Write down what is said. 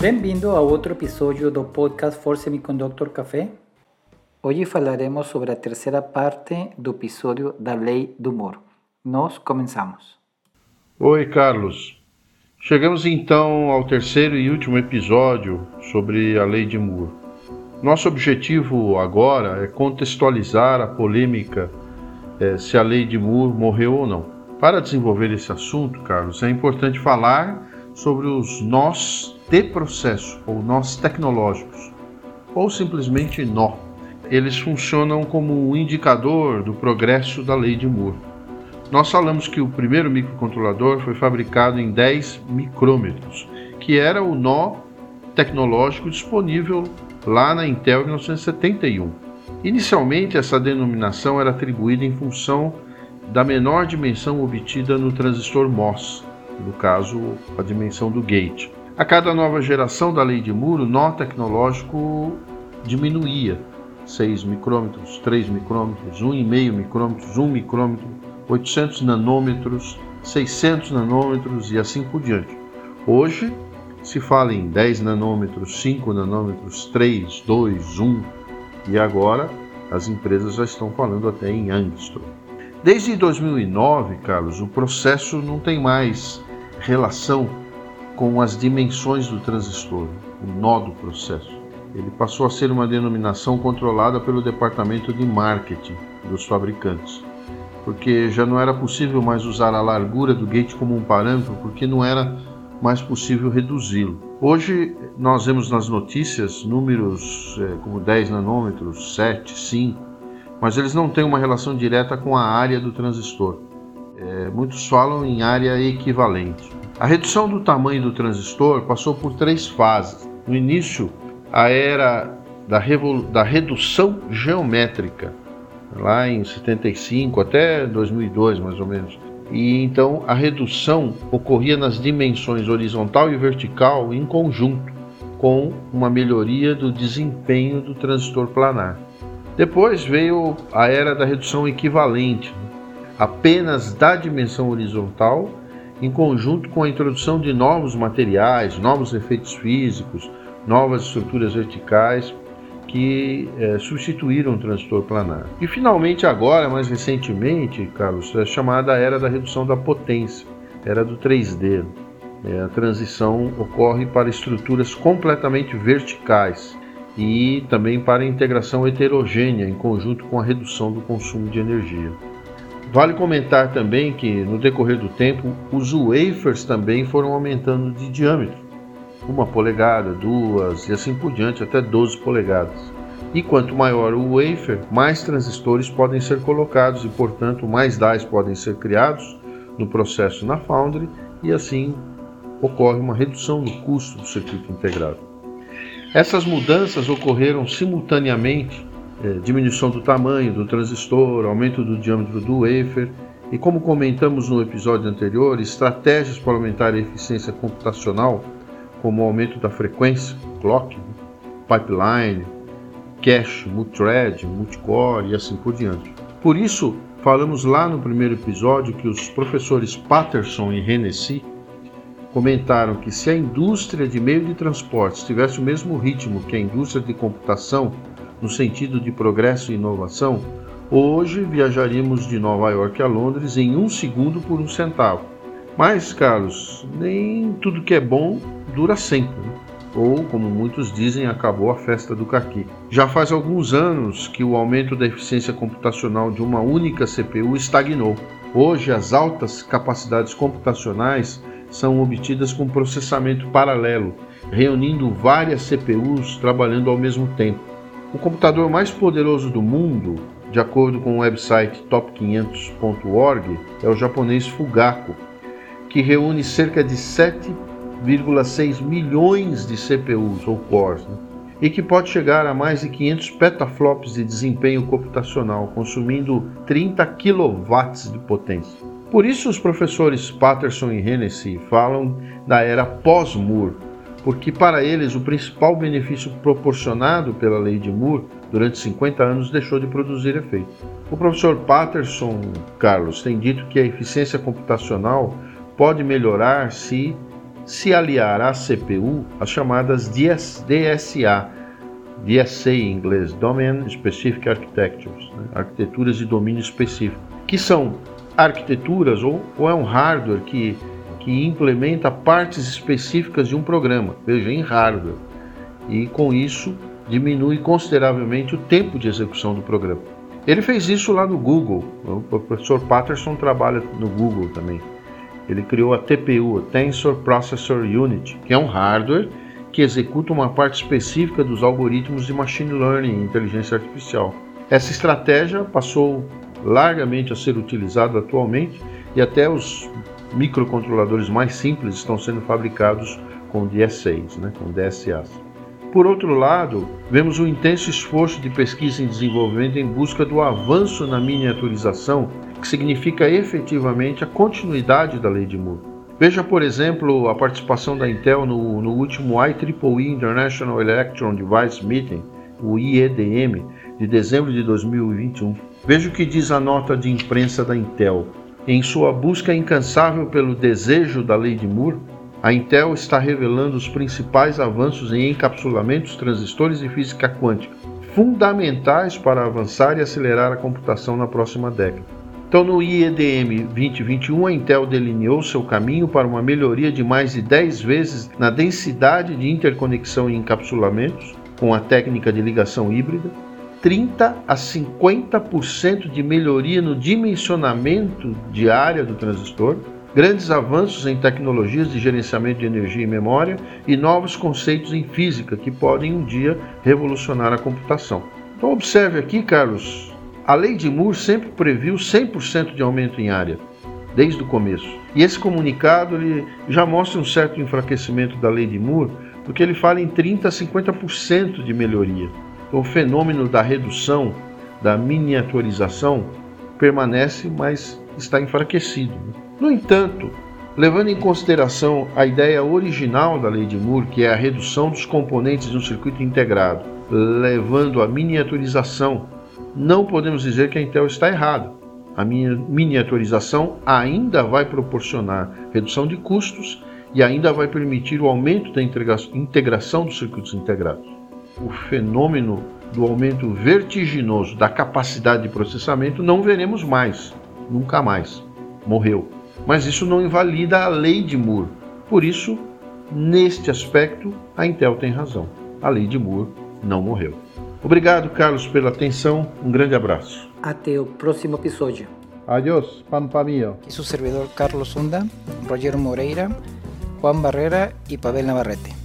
Bem-vindo a outro episódio do podcast For Semiconductor Café. Hoje falaremos sobre a terceira parte do episódio da Lei do Moore. Nós começamos. Oi, Carlos. Chegamos então ao terceiro e último episódio sobre a Lei de Moore. Nosso objetivo agora é contextualizar a polêmica é, se a Lei de Moore morreu ou não. Para desenvolver esse assunto, Carlos, é importante falar sobre os nós de processo, ou nós tecnológicos, ou simplesmente nó. Eles funcionam como um indicador do progresso da lei de Moore. Nós falamos que o primeiro microcontrolador foi fabricado em 10 micrômetros, que era o nó tecnológico disponível lá na Intel em 1971. Inicialmente, essa denominação era atribuída em função da menor dimensão obtida no transistor MOS, no caso, a dimensão do gate. A cada nova geração da lei de Moore, o nó tecnológico diminuía. 6 micrômetros, 3 micrômetros, 1,5 micrômetros, 1 micrômetro, 800 nanômetros, 600 nanômetros e assim por diante. Hoje se fala em 10 nanômetros, 5 nanômetros, 3, 2, 1 e agora as empresas já estão falando até em angstrom. Desde 2009, Carlos, o processo não tem mais relação com as dimensões do transistor, o nó do processo. Ele passou a ser uma denominação controlada pelo departamento de marketing dos fabricantes, porque já não era possível mais usar a largura do gate como um parâmetro, porque não era mais possível reduzi-lo. Hoje nós vemos nas notícias números é, como 10 nanômetros, 7, 5, mas eles não têm uma relação direta com a área do transistor. É, muitos falam em área equivalente. A redução do tamanho do transistor passou por três fases. No início, a era da, da redução geométrica, lá em 75 até 2002 mais ou menos. E então a redução ocorria nas dimensões horizontal e vertical em conjunto, com uma melhoria do desempenho do transistor planar. Depois veio a era da redução equivalente, apenas da dimensão horizontal, em conjunto com a introdução de novos materiais, novos efeitos físicos, novas estruturas verticais que é, substituíram o transistor planar. E finalmente agora, mais recentemente, Carlos, é chamada era da redução da potência, era do 3D. É, a transição ocorre para estruturas completamente verticais, e também para integração heterogênea em conjunto com a redução do consumo de energia. Vale comentar também que no decorrer do tempo os wafers também foram aumentando de diâmetro, uma polegada, duas e assim por diante até 12 polegadas. E quanto maior o wafer, mais transistores podem ser colocados e, portanto, mais DAIs podem ser criados no processo na foundry e assim ocorre uma redução do custo do circuito integrado. Essas mudanças ocorreram simultaneamente, é, diminuição do tamanho do transistor, aumento do diâmetro do wafer e, como comentamos no episódio anterior, estratégias para aumentar a eficiência computacional, como o aumento da frequência, clock, pipeline, cache, multithread, multicore e assim por diante. Por isso, falamos lá no primeiro episódio que os professores Patterson e Hennessy comentaram que se a indústria de meio de transporte tivesse o mesmo ritmo que a indústria de computação, no sentido de progresso e inovação, hoje viajaríamos de Nova York a Londres em um segundo por um centavo. Mas, Carlos, nem tudo que é bom dura sempre. Né? Ou, como muitos dizem, acabou a festa do caqui. Já faz alguns anos que o aumento da eficiência computacional de uma única CPU estagnou. Hoje, as altas capacidades computacionais são obtidas com processamento paralelo, reunindo várias CPUs trabalhando ao mesmo tempo. O computador mais poderoso do mundo, de acordo com o website top500.org, é o japonês Fugaku, que reúne cerca de 7,6 milhões de CPUs ou cores, né? e que pode chegar a mais de 500 petaflops de desempenho computacional, consumindo 30 kW de potência. Por isso, os professores Patterson e Hennessy falam da era pós-Moore, porque para eles o principal benefício proporcionado pela lei de Moore durante 50 anos deixou de produzir efeito. O professor Patterson, Carlos, tem dito que a eficiência computacional pode melhorar se se aliar à CPU as chamadas DSA, DSA em inglês, Domain Specific Architectures, né? arquiteturas de domínio específico, que são arquiteturas ou, ou é um hardware que, que implementa partes específicas de um programa, veja, em hardware, e com isso diminui consideravelmente o tempo de execução do programa. Ele fez isso lá no Google, o professor Patterson trabalha no Google também. Ele criou a TPU, Tensor Processor Unit, que é um hardware que executa uma parte específica dos algoritmos de machine learning inteligência artificial. Essa estratégia passou largamente a ser utilizada atualmente e até os microcontroladores mais simples estão sendo fabricados com DSAs, né, com DSAs. Por outro lado, vemos um intenso esforço de pesquisa e desenvolvimento em busca do avanço na miniaturização, que significa efetivamente a continuidade da lei de Moore. Veja, por exemplo, a participação da Intel no, no último IEEE International Electron Device Meeting, o IEDM, de dezembro de 2021. Veja o que diz a nota de imprensa da Intel. Em sua busca incansável pelo desejo da lei de Moore, a Intel está revelando os principais avanços em encapsulamentos, transistores e física quântica, fundamentais para avançar e acelerar a computação na próxima década. Então, no IEDM 2021, a Intel delineou seu caminho para uma melhoria de mais de 10 vezes na densidade de interconexão e encapsulamentos, com a técnica de ligação híbrida, 30 a 50% de melhoria no dimensionamento de área do transistor, grandes avanços em tecnologias de gerenciamento de energia e memória e novos conceitos em física que podem um dia revolucionar a computação. Então, observe aqui, Carlos, a lei de Moore sempre previu 100% de aumento em área, desde o começo. E esse comunicado ele já mostra um certo enfraquecimento da lei de Moore, porque ele fala em 30 a 50% de melhoria. O fenômeno da redução, da miniaturização, permanece, mas está enfraquecido. No entanto, levando em consideração a ideia original da lei de Moore, que é a redução dos componentes de um circuito integrado, levando à miniaturização, não podemos dizer que a Intel está errada. A miniaturização ainda vai proporcionar redução de custos e ainda vai permitir o aumento da integração dos circuitos integrados. O fenômeno do aumento vertiginoso da capacidade de processamento não veremos mais, nunca mais. Morreu. Mas isso não invalida a lei de Moore. Por isso, neste aspecto, a Intel tem razão. A lei de Moore não morreu. Obrigado, Carlos, pela atenção. Um grande abraço. Até o próximo episódio. Adiós, pampa mío. Aqui seu servidor Carlos Sunda, Rogério Moreira, Juan Barrera e Pavel Navarrete.